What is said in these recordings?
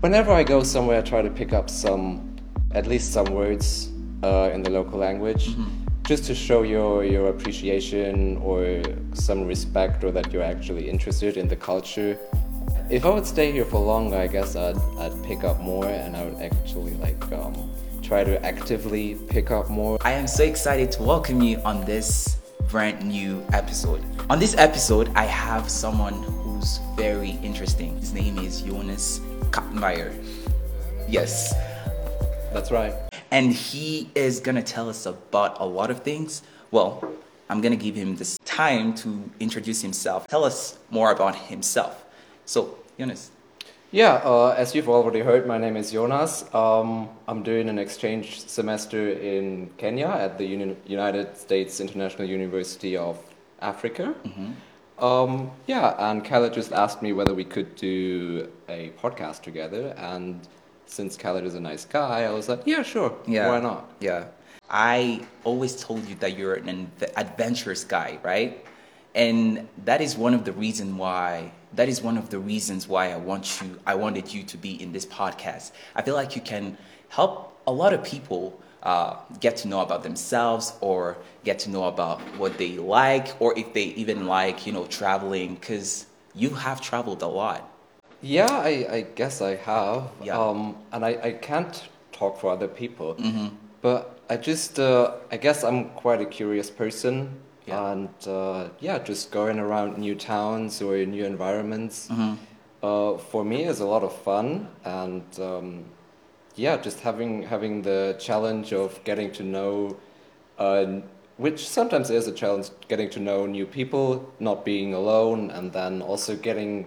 whenever I go somewhere, I try to pick up some, at least some words uh, in the local language, just to show your your appreciation or some respect, or that you're actually interested in the culture. If I would stay here for longer, I guess I'd I'd pick up more, and I would actually like um, try to actively pick up more. I am so excited to welcome you on this brand new episode. On this episode, I have someone who's very interesting. His name is Jonas Kappenmeier. Yes. That's right. And he is gonna tell us about a lot of things. Well, I'm gonna give him this time to introduce himself. Tell us more about himself. So, Jonas. Yeah, uh, as you've already heard, my name is Jonas. Um, I'm doing an exchange semester in Kenya at the Uni- United States International University of Africa. Um, yeah, and Khaled just asked me whether we could do a podcast together. And since Khaled is a nice guy, I was like, yeah, sure. Why not? Yeah. I always told you that you're an adventurous guy, right? And that is one of the reason why that is one of the reasons why I want you I wanted you to be in this podcast. I feel like you can help a lot of people uh, get to know about themselves or get to know about what they like or if they even like you know traveling because you have traveled a lot. Yeah, I, I guess I have. Yeah. Um, and I, I can't talk for other people. But I just, uh, I guess I'm quite a curious person. Yeah. And uh, yeah, just going around new towns or new environments uh, for me is a lot of fun. And um, yeah, just having, having the challenge of getting to know, uh, which sometimes is a challenge, getting to know new people, not being alone, and then also getting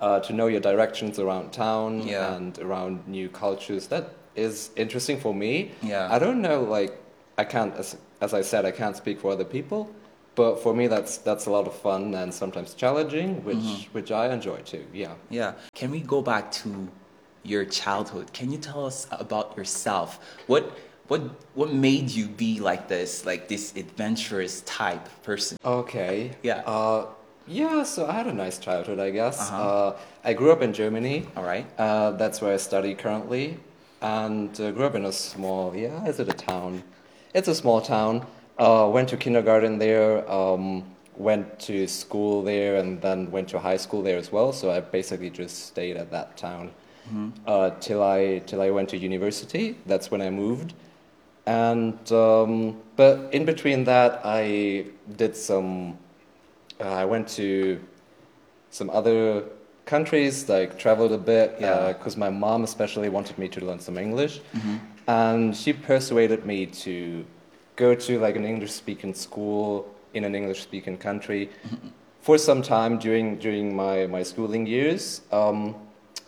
uh, to know your directions around town Yeah. and around new cultures. That is interesting for me. Yeah. I don't know, like I can't, as, as I said, I can't speak for other people, but for me that's that's a lot of fun and sometimes challenging, which which I enjoy too. Yeah. Yeah. Can we go back to your childhood? Can you tell us about yourself? What what what made you be like this, like this adventurous type person? Okay. Yeah. Uh, yeah. So I had a nice childhood, I guess. Uh-huh. Uh, I grew up in Germany. All right. Uh, that's where I study currently, and uh, grew up in a small. Yeah, is it a town? It's a small town. Uh, went to kindergarten there. Um, went to school there, and then went to high school there as well. So I basically just stayed at that town uh, till I till I went to university. That's when I moved. And um, but in between that, I did some. Uh, I went to some other countries, like traveled a bit, Yeah. because my mom especially wanted me to learn some English, and she persuaded me to go to like an English-speaking school in an English-speaking country for some time during during my my schooling years. Um,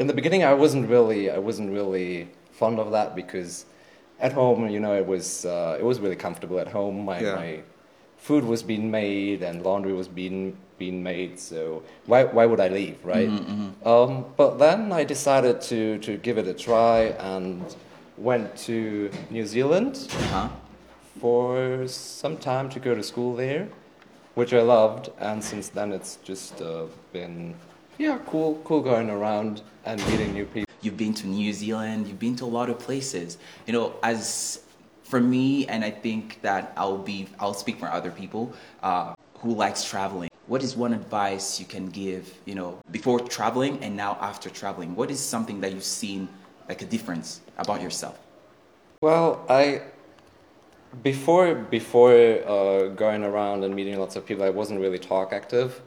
in the beginning, I wasn't really I wasn't really fond of that because at home, you know, it was uh, it was really comfortable at home. My, Yeah. my food was being made and laundry was being being made. So why why would I leave, right? Um, but then I decided to to give it a try and went to New Zealand Huh? for some time to go to school there, which I loved. And since then, it's just uh, been yeah cool cool going around and meeting new people. You've been to New Zealand, you've been to a lot of places. You know, as for me, and I think that I'll be, I'll speak for other people uh, who likes traveling. What is one advice you can give, you know, before traveling and now after traveling? What is something that you've seen like a difference about yourself? Well, I before before uh, going around and meeting lots of people, I wasn't really talk active.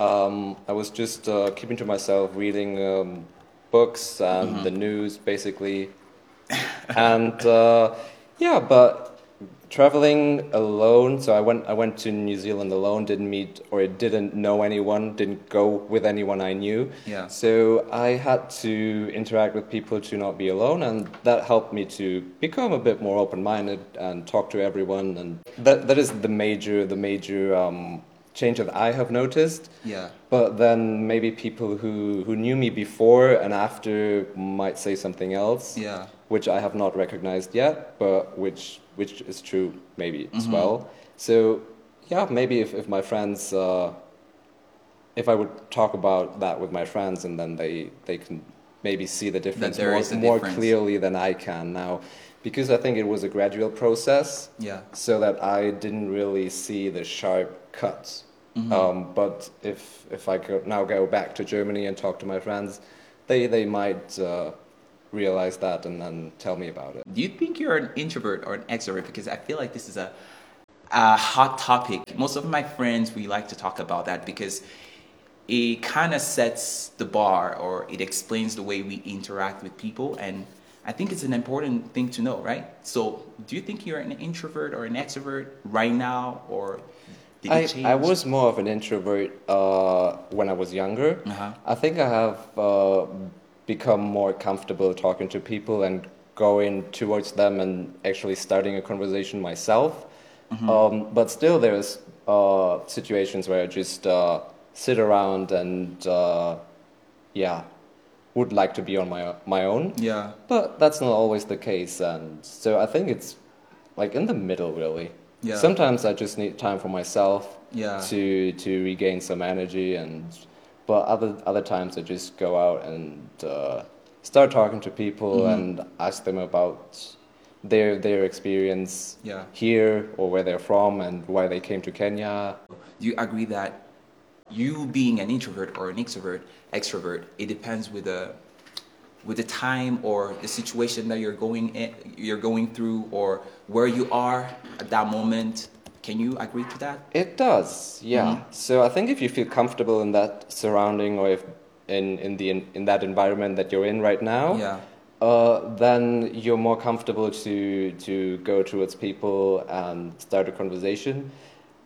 Um, I was just uh, keeping to myself, reading um, books and the news, basically. and uh, yeah, but traveling alone. So I went I went to New Zealand alone. Didn't meet or didn't know anyone. Didn't go with anyone I knew. Yeah. So I had to interact with people to not be alone, and that helped me to become a bit more open-minded and talk to everyone. And that that is the major the major um, change that I have noticed. Yeah. But then maybe people who who knew me before and after might say something else. Yeah. Which I have not recognized yet, but which which is true maybe as well. So yeah, maybe if if my friends. Uh, if I would talk about that with my friends and then they, they can maybe see the difference more, more difference. clearly than I can now, because I think it was a gradual process. Yeah. So that I didn't really see the sharp cuts. Mm-hmm. Um, but if if I go, now go back to Germany and talk to my friends, they they might uh, realize that and then tell me about it. Do you think you're an introvert or an extrovert? Because I feel like this is a, a hot topic. Most of my friends, we like to talk about that because it kind of sets the bar or it explains the way we interact with people. And I think it's an important thing to know, right? So, do you think you're an introvert or an extrovert right now, or did I? I was more of an introvert uh, when I was younger. Uh-huh. I think I have uh, become more comfortable talking to people and going towards them and actually starting a conversation myself. Mm-hmm. Um, but still, there's uh, situations where I just uh, sit around and, uh, yeah, would like to be on my my own. Yeah. But that's not always the case, and so I think it's like in the middle, really. Yeah. Sometimes I just need time for myself Yeah. to to regain some energy, and but other other times I just go out and uh, start talking to people Mm-hmm. and ask them about their their experience Yeah. here or where they're from and why they came to Kenya. Do you agree that you being an introvert or an extrovert, extrovert, it depends with the with the time or the situation that you're going in, you're going through or where you are at that moment. Can you agree to that? It does, yeah. Mm-hmm. So I think if you feel comfortable in that surrounding or if in, in the in, that environment that you're in right now, Yeah. uh, then you're more comfortable to to go towards people and start a conversation,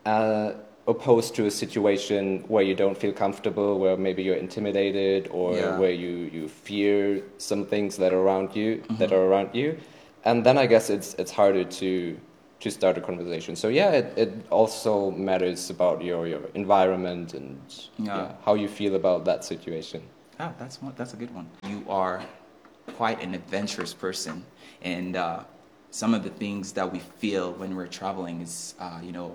uh, opposed to a situation where you don't feel comfortable, where maybe you're intimidated or Yeah. where you, you fear some things that are around you that Mm-hmm. are around you, and then I guess it's it's harder to to start a conversation. So yeah, it, it also matters about your your environment and Yeah. how you feel about that situation. Ah, that's one, that's a good one. You are quite an adventurous person, and uh, some of the things that we feel when we're traveling is, uh, you know,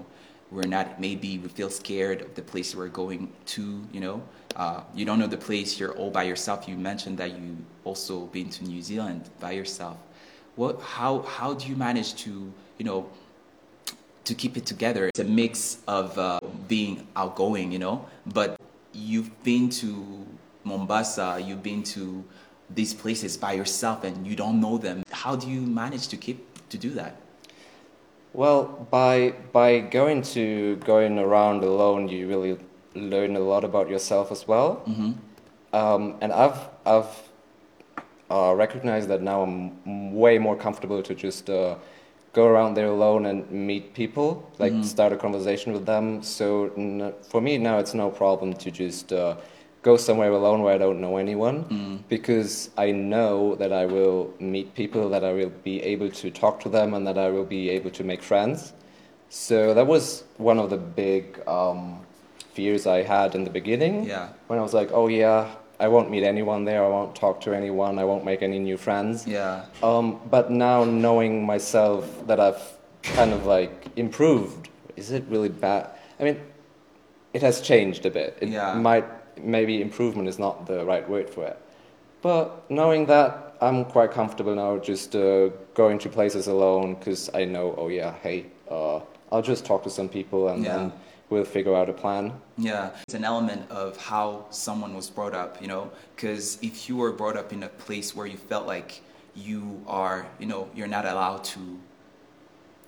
we're not maybe we feel scared of the place we're going to. You know, uh, you don't know the place. You're all by yourself. You mentioned that you also been to New Zealand by yourself. What? How? How do you manage to, you know, to keep it together. It's a mix of uh, being outgoing, you know, but you've been to Mombasa, you've been to these places by yourself and you don't know them. How do you manage to keep to do that? Well, by by going to going around alone, you really learn a lot about yourself as well. Mm-hmm. Um, and I've I've uh, recognized that now I'm way more comfortable to just uh, go around there alone and meet people, like start a conversation with them. So n- for me now, it's no problem to just uh, go somewhere alone where I don't know anyone, because I know that I will meet people, that I will be able to talk to them, and that I will be able to make friends. So that was one of the big um, fears I had in the beginning. Yeah. When I was like, oh yeah, I won't meet anyone there. I won't talk to anyone. I won't make any new friends. Yeah. Um, but now knowing myself that I've kind of like improved, is it really bad? I mean, it has changed a bit. It Yeah. might maybe improvement is not the right word for it. But knowing that, I'm quite comfortable now just uh, going to places alone because I know, oh yeah, hey, uh, I'll just talk to some people and Yeah. then we'll figure out a plan. Yeah, it's an element of how someone was brought up, you know, because if you were brought up in a place where you felt like you are, you know, you're not allowed to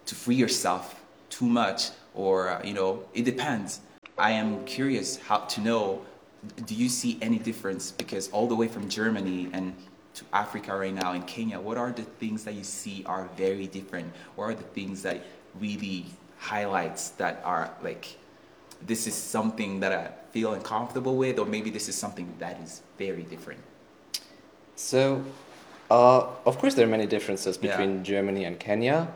to free yourself too much, or you know, it depends. I am curious how to know. Do you see any difference? Because all the way from Germany and to Africa right now in Kenya, what are the things that you see are very different? What are the things that really highlights that are like this is something that I feel uncomfortable with, or maybe this is something that is very different. So, uh, of course, there are many differences Yeah. between Germany and Kenya.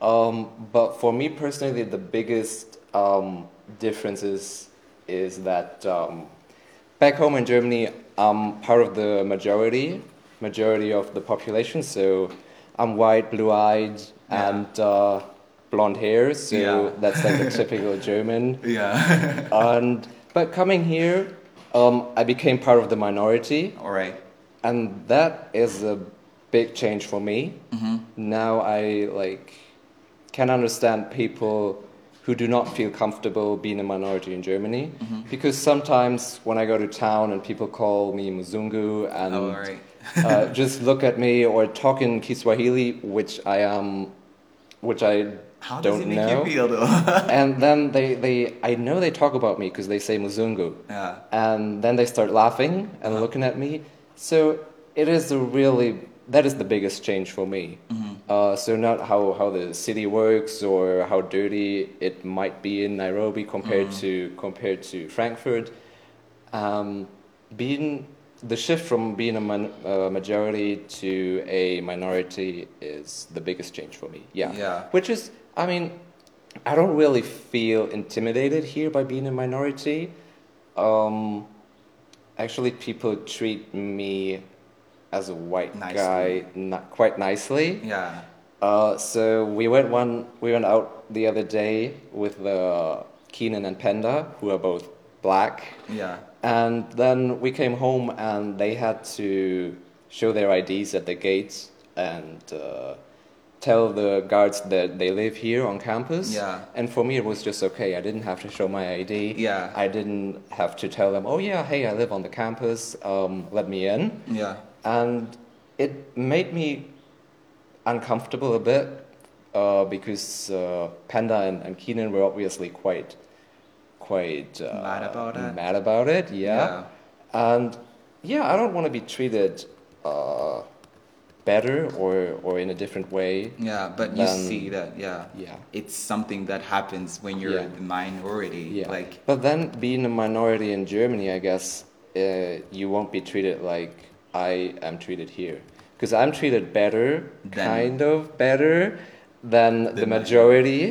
Um, but for me personally, the biggest um, difference is, is that um, back home in Germany, I'm part of the majority, majority of the population. So I'm white, blue-eyed, Yeah. and uh, blonde hair. So Yeah. that's like a typical German. Yeah. And but coming here, um, I became part of the minority All right. and that is a big change for me. Now I like can understand people who do not feel comfortable being a minority in Germany because sometimes when I go to town and people call me Muzungu and Oh, alright. uh, just look at me or talk in Kiswahili, which I am, which I How does don't it make know. you feel though? and then they, they, I know they talk about me because they say Muzungu. yeah. And then they start laughing and looking at me. So it is a really, that is the biggest change for me. Uh, so not how, how the city works or how dirty it might be in Nairobi compared to compared to Frankfurt. Um, being the shift from being a uh, majority to a minority is the biggest change for me. Yeah. Yeah. Which is, I mean, I don't really feel intimidated here by being a minority. Um, actually, people treat me as a white Nicely. guy not quite nicely. Yeah. Uh, so we went one. We went out the other day with the Keenan and Penda, who are both black. Yeah. And then we came home and they had to show their IDs at the gates and uh, tell the guards that they live here on campus. Yeah. And for me, it was just okay. I didn't have to show my ID. Yeah. I didn't have to tell them, oh, yeah, hey, I live on the campus, um, let me in. Yeah. And it made me uncomfortable a bit uh, because uh, Panda and, and Keenan were obviously quite, quite uh, Mad about it? Mad about it, yeah. And yeah, I don't want to be treated uh, better or or in a different way. Yeah, but you see that, yeah. Yeah. It's something that happens when you're Yeah. the minority. Yeah. Like, but then being a minority in Germany, I guess uh, you won't be treated like I am treated here. Because I'm treated better, Than- kind of better than the, The majority.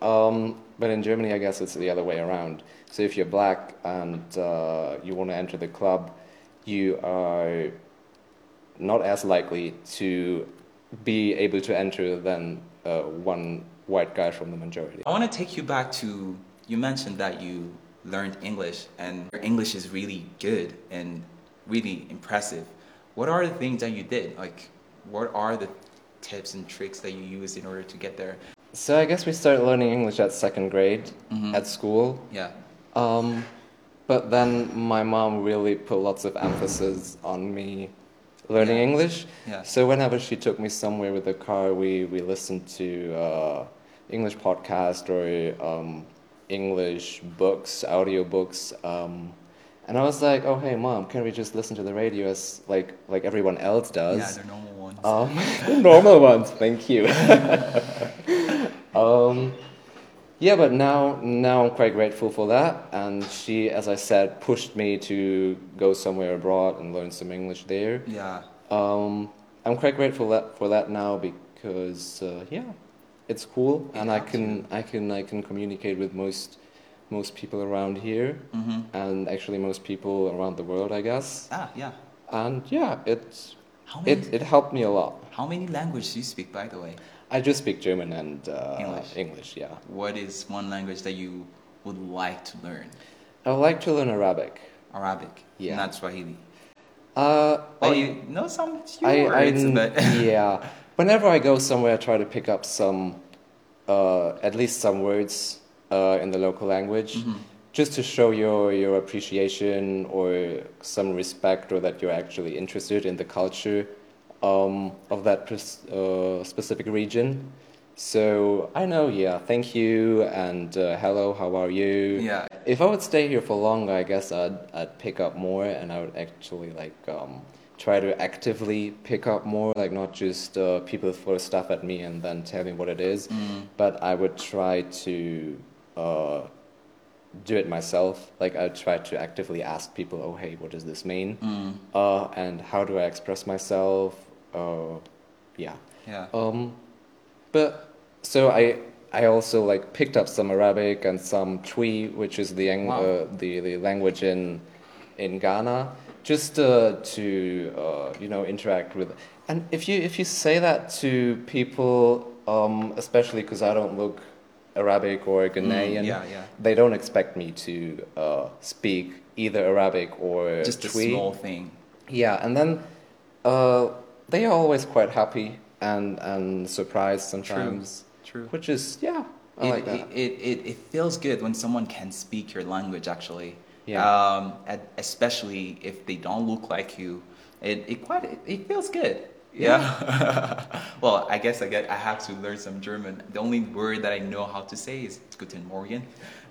Um, but in Germany, I guess it's the other way around. So if you're black and uh, you want to enter the club, you are not as likely to be able to enter than uh, one white guy from the majority. I want to take you back to you mentioned that you learned English and your English is really good and really impressive. What are the things that you did? Like, what are the tips and tricks that you used in order to get there? So I guess we started learning English at second grade Mhm. at school. Yeah. Um, but then my mom really put lots of emphasis on me learning Yeah. English. Yeah. So whenever she took me somewhere with the car, we, we listened to uh, English podcast or um, English books, audio books. Um, and I was like, oh hey mom, can we just listen to the radio as like like everyone else does? Yeah, they're normal ones. Um, normal ones, thank you. um, yeah, but now now I'm quite grateful for that, and she, as I said, pushed me to go somewhere abroad and learn some English there. yeah. Um, I'm quite grateful that, for that now because uh, yeah, it's cool, and I can I can I can communicate with most most people around here, Mm-hmm. and actually most people around the world, I guess. Ah, yeah. And yeah, it's How many, it it helped me a lot. how many languages do you speak, by the way? I just speak German and uh, English. English, yeah. What is one language that you would like to learn? I would like to learn Arabic. Arabic, Yeah. not Swahili. Uh, I- you know some few I, I, words, but yeah. Whenever I go somewhere, I try to pick up some, uh, at least some words uh, in the local language, Mhm. just to show your your appreciation or some respect, or that you're actually interested in the culture um, of that uh, specific region. So I know, yeah. Thank you and uh, hello. How are you? yeah, If I would stay here for longer, I guess I'd I'd pick up more, and I would actually like um, try to actively pick up more, like not just uh, people throw stuff at me and then tell me what it is, Mm. but I would try to uh, do it myself. Like I'd try to actively ask people, "Oh, hey, what does this mean?" Mm. Uh, and how do I express myself? Uh, yeah. yeah. Um, but so I I also like picked up some Arabic and some Twi, which is the ang- Wow. uh, the the language in in Ghana, just uh, to uh, you know interact with. And if you if you say that to people, um, especially because I don't look Arabic or Ghanaian, Mm, yeah, yeah. they don't expect me to uh, speak either Arabic or Just a Twi. small thing. Yeah, and then uh, they are always quite happy and and surprised sometimes. True. Which is yeah, I it, like that. It, it, it, it feels good when someone can speak your language actually. Yeah. Um, especially if they don't look like you. It, it quite it, it feels good. Yeah. well, I guess I get I have to learn some German. The only word that I know how to say is Guten Morgen.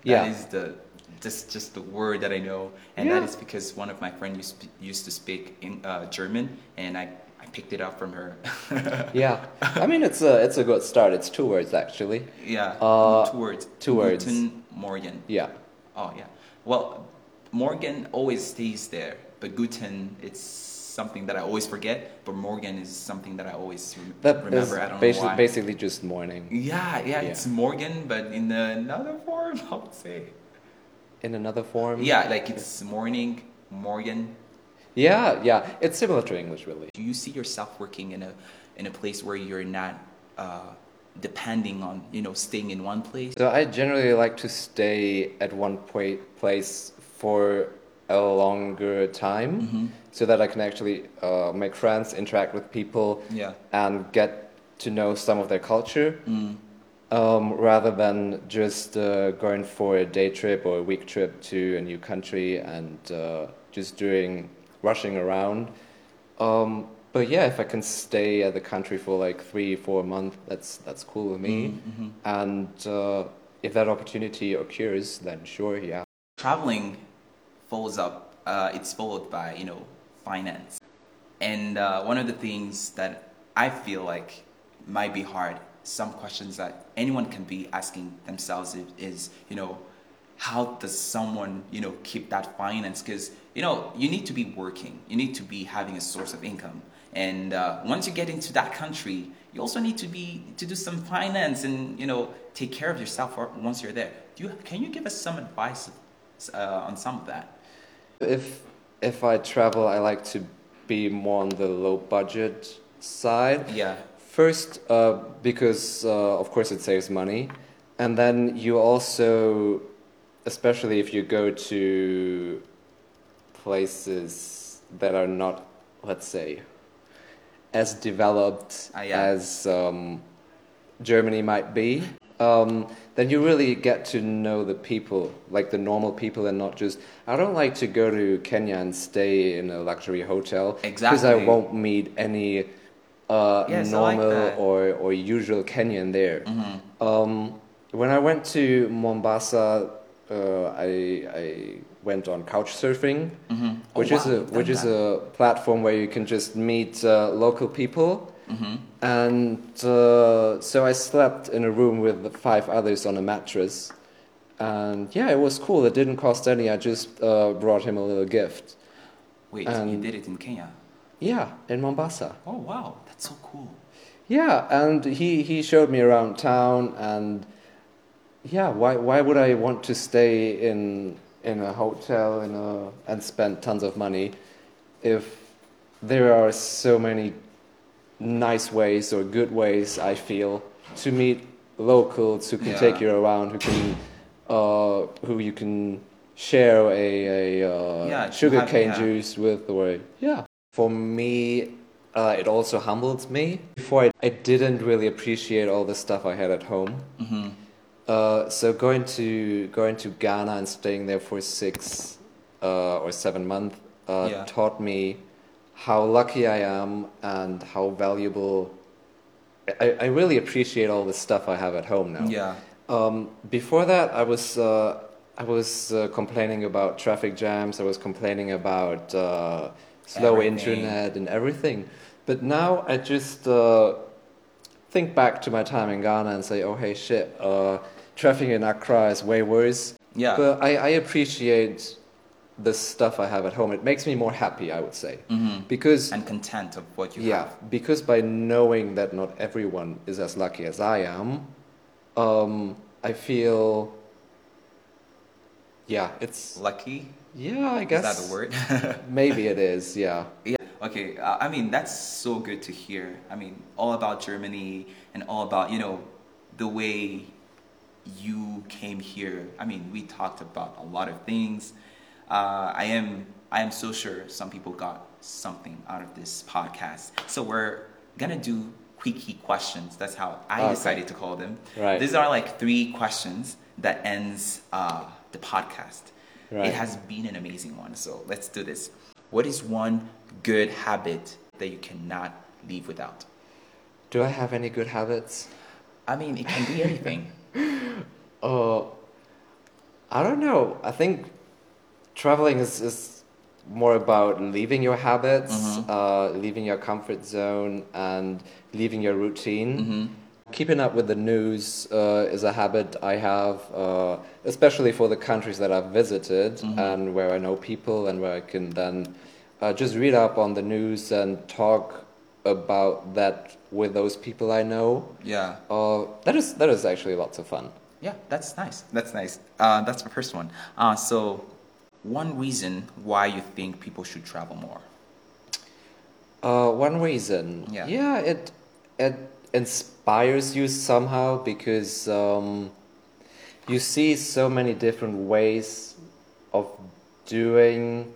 That Yeah. is the just just the word that I know, and that Yeah. is because one of my friends used, used to speak in uh, German, and I, I picked it up from her. yeah, I mean it's a it's a good start. It's two words actually. yeah. Uh, two words. two words. Guten Morgen. Yeah, Oh yeah. Well, Morgen always stays there, but Guten it's something that I always forget. But Morgen is something that I always rem- that remember. I don't basically, know why. basically just morning. Yeah, yeah, Yeah. it's Morgen, but in another form, I would say. In another form. Yeah, like it's morning, Morgen. Yeah, yeah. It's similar to English, really. Do you see yourself working in a in a place where you're not uh, depending on you know staying in one place? So I generally like to stay at one pla- place for a longer time, Mhm. so that I can actually uh, make friends, interact with people, Yeah. and get to know some of their culture, Mm. um, rather than just uh, going for a day trip or a week trip to a new country and uh, just doing rushing around. Um, but yeah, if I can stay at the country for like three, four months, that's that's cool with me. Mhm, mhm. And uh, if that opportunity occurs, then sure, yeah. traveling follows up uh, it's followed by you know finance and uh, one of the things that i feel like might be hard some questions that anyone can be asking themselves is, is you know how does someone you know keep that finance? Because you know you need to be working. You need to be having a source of income. And uh, once you get into that country you also need to be to do some finance and you know take care of yourself once you're there. Do you, can you give us some advice uh, on some of that? If if I travel, I like to be more on the low budget side. yeah. First, uh, because uh, of course it saves money, and then you also, especially if you go to places that are not, let's say, as developed Ah, yeah. as um, Germany might be, um, then you really get to know the people, like the normal people, and not just. I don't like to go to Kenya and stay in a luxury hotel because I won't meet any uh, Yes, I like normal or, or usual Kenyan there. Mhm. Um, when I went to Mombasa, uh, I, I went on couch surfing, Mhm. Oh, which wow, is a which is a platform where you can just meet uh, local people. Mhm. And uh, so I slept in a room with five others on a mattress. And yeah, it was cool. It didn't cost any. I just uh, brought him a little gift. wait you did it in kenya Yeah, in Mombasa. oh wow that's so cool Yeah, and he, he showed me around town, and yeah, why why would I want to stay in in a hotel in a and spend tons of money if there are so many nice ways or good ways I feel to meet locals who can Yeah. take you around, who can uh, who you can share a a uh, Yeah, sugar have- cane yeah. juice with or yeah. For me, uh, it also humbled me. Before, I, I didn't really appreciate all the stuff I had at home. hmm Uh, so going to going to Ghana and staying there for six uh, or seven months uh, Yeah. taught me how lucky I am and how valuable. I, I really appreciate all the stuff I have at home now. yeah Um, before that, I was uh, I was uh, complaining about traffic jams. I was complaining about uh, slow Everything. internet and everything. But now I just uh, think back to my time in Ghana and say, "Oh, hey, shit! Uh, traffic in Accra is way worse." yeah But I, I appreciate the stuff I have at home. It makes me more happy, I would say, hmm because and content of what you yeah, have because by knowing that not everyone is as lucky as I am, um, I feel. Yeah, it's lucky yeah. I guess is that a word maybe it is. Yeah, Yeah. Okay. Uh, I mean, that's so good to hear. I mean, all about Germany and all about you know the way you came here. I mean, we talked about a lot of things. Uh, I am I am so sure some people got something out of this podcast. So we're gonna do quickie questions. That's how I Okay. decided to call them. Right. These are like three questions that ends uh, the podcast. Right. It has been an amazing one. So let's do this. What is one good habit that you cannot leave without? Do I have any good habits? I mean, it can be anything. Uh, I don't know. I think traveling is, is more about leaving your habits, Mhm. uh, leaving your comfort zone, and leaving your routine. hmm Keeping up with the news uh, is a habit I have, uh, especially for the countries that I've visited Mhm. and where I know people and where I can then uh, just read up on the news and talk about that with those people I know. Yeah. Uh, that is that is actually lots of fun. Yeah, that's nice. That's nice. Uh, that's the first one. Uh, so, one reason why you think people should travel more. Uh, one reason. Yeah. Yeah, it it inspires you somehow because um, you see so many different ways of doing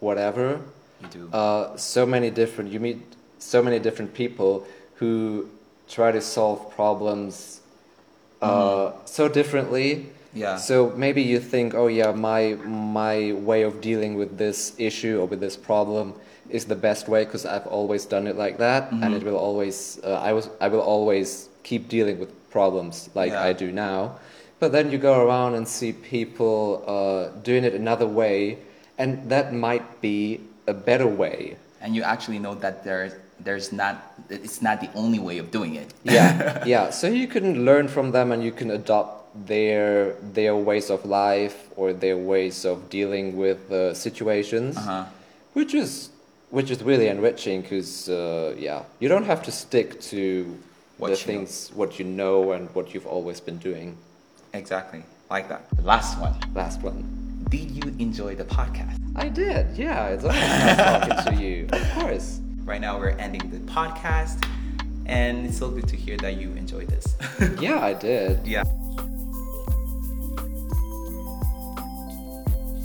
whatever. You do. Uh, so many different. You meet so many different people who try to solve problems uh, so differently. Yeah. So maybe you think, oh yeah, my my way of dealing with this issue or with this problem is the best way because I've always done it like that, and Mhm. it will always uh, I was I will always keep dealing with problems like Yeah. I do now. But then you go around and see people uh, doing it another way, and that might be a better way. and you actually know that there, there's not, it's not the only way of doing it. yeah yeah so you can learn from them and you can adopt their their ways of life or their ways of dealing with uh, situations Uh-huh. which is which is really enriching because uh, yeah you don't have to stick to What the you know. things what you know and what you've always been doing Exactly. Like that. The last one. last one Did you enjoy the podcast? i did yeah it's always nice talking to you of course Right now, we're ending the podcast, and it's so good to hear that you enjoyed this. yeah i did yeah.